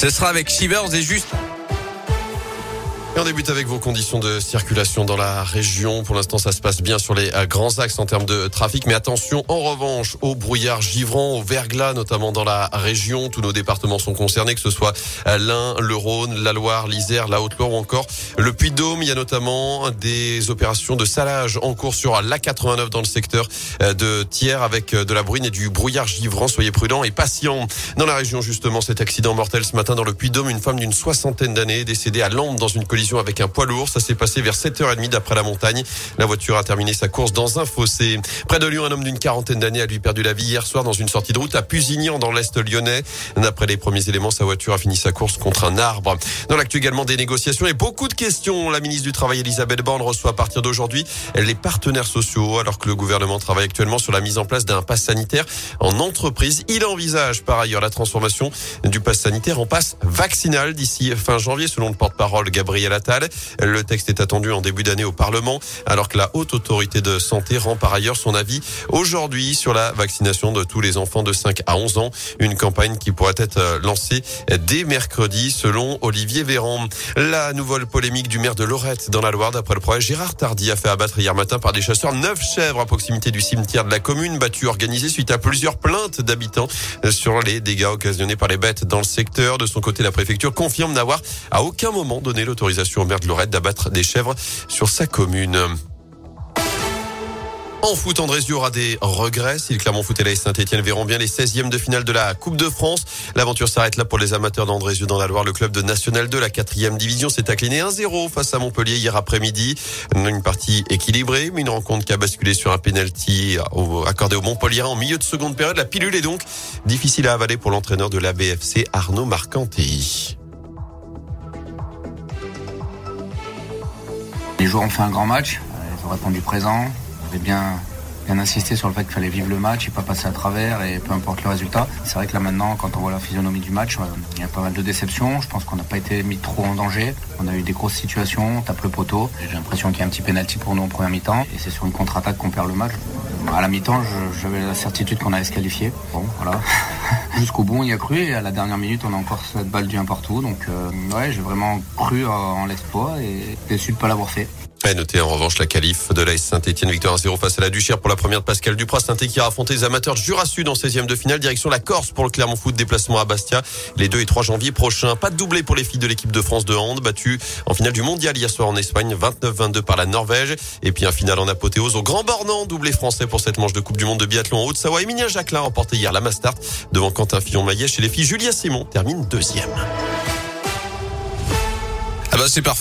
Ce sera avec Shivers et juste et on débute avec vos conditions de circulation dans la région. Pour l'instant, ça se passe bien sur les euh, grands axes en termes de trafic. Mais attention, en revanche, au brouillard givrant, au verglas, notamment dans la région. Tous nos départements sont concernés, que ce soit euh, l'Ain, le Rhône, la Loire, l'Isère, la Haute-Loire ou encore le Puy-de-Dôme. Il y a notamment des opérations de salage en cours sur l'A89 dans le secteur euh, de Thiers avec de la bruine et du brouillard givrant. Soyez prudents et patients. Dans la région, justement, cet accident mortel ce matin dans le Puy-de-Dôme, une femme d'une soixantaine d'années décédée à Lampe dans une avec un poids lourd. Ça s'est passé vers 7h30 d'après la montagne. La voiture a terminé sa course dans un fossé. Près de Lyon, un homme d'une quarantaine d'années a lui perdu la vie hier soir dans une sortie de route à Pusignan dans l'Est lyonnais. D'après les premiers éléments, sa voiture a fini sa course contre un arbre. Dans l'actu également des négociations et beaucoup de questions. La ministre du Travail Elisabeth Borne reçoit à partir d'aujourd'hui les partenaires sociaux alors que le gouvernement travaille actuellement sur la mise en place d'un pass sanitaire en entreprise. Il envisage par ailleurs la transformation du pass sanitaire en pass vaccinal d'ici fin janvier selon le porte-parole Gabriel le texte est attendu en début d'année au Parlement, alors que la haute autorité de santé rend par ailleurs son avis aujourd'hui sur la vaccination de tous les enfants de 5 à 11 ans. Une campagne qui pourrait être lancée dès mercredi, selon Olivier Véran. La nouvelle polémique du maire de Lorette dans la Loire, d'après le projet, Gérard Tardy a fait abattre hier matin par des chasseurs neuf chèvres à proximité du cimetière de la commune, battu organisé suite à plusieurs plaintes d'habitants sur les dégâts occasionnés par les bêtes dans le secteur. De son côté, la préfecture confirme n'avoir à aucun moment donné l'autorisation au maire de Lorette d'abattre des chèvres sur sa commune. En foot, Andrézieux aura des regrets. Si le Clermont Foot et la Saint-Etienne verront bien les 16e de finale de la Coupe de France. L'aventure s'arrête là pour les amateurs d'Andrézieux dans la. Le club de National 2, la quatrième division, s'est incliné 1-0 face à Montpellier hier après-midi. Une partie équilibrée, mais une rencontre qui a basculé sur un penalty accordé au Montpellier en milieu de seconde période. La pilule est donc difficile à avaler pour l'entraîneur de la BFC, Arnaud Marcanti. Les joueurs ont fait un grand match, ils ont répondu présent, ils avaient bien, bien insisté sur le fait qu'il fallait vivre le match et pas passer à travers et peu importe le résultat. C'est vrai que là maintenant, quand on voit la physionomie du match, euh, il y a pas mal de déceptions. Je pense qu'on n'a pas été mis trop en danger. On a eu des grosses situations, on tape le poteau. J'ai l'impression qu'il y a un petit penalty pour nous en première mi-temps et c'est sur une contre-attaque qu'on perd le match. À la mi-temps, j'avais la certitude qu'on allait se qualifier. Bon, voilà. Jusqu'au bout, on y a cru et à la dernière minute, on a encore cette balle du 1 partout. Donc, euh, ouais, j'ai vraiment cru en l'espoir et déçu de ne pas l'avoir fait. Noter en revanche la qualif de l'AS Saint-Etienne, victoire 1-0 face à la Duchère pour la première de Pascal Dupras. saint qui a affronté les amateurs Jura Sud en 16e de finale, direction la Corse pour le Clermont Foot, déplacement à Bastia les 2 et 3 janvier prochains. Pas de doublé pour les filles de l'équipe de France de hand, battues en finale du mondial hier soir en Espagne, 29-22 par la Norvège. Et puis un final en apothéose au Grand Bornand, doublé français pour cette manche de Coupe du Monde de biathlon en Haute-Savoie. Emilia Jacquelin a remporté hier la Mastart devant Quentin Fillon-Maillet chez les filles. Julia Simon termine deuxième. Ah bah c'est parfait.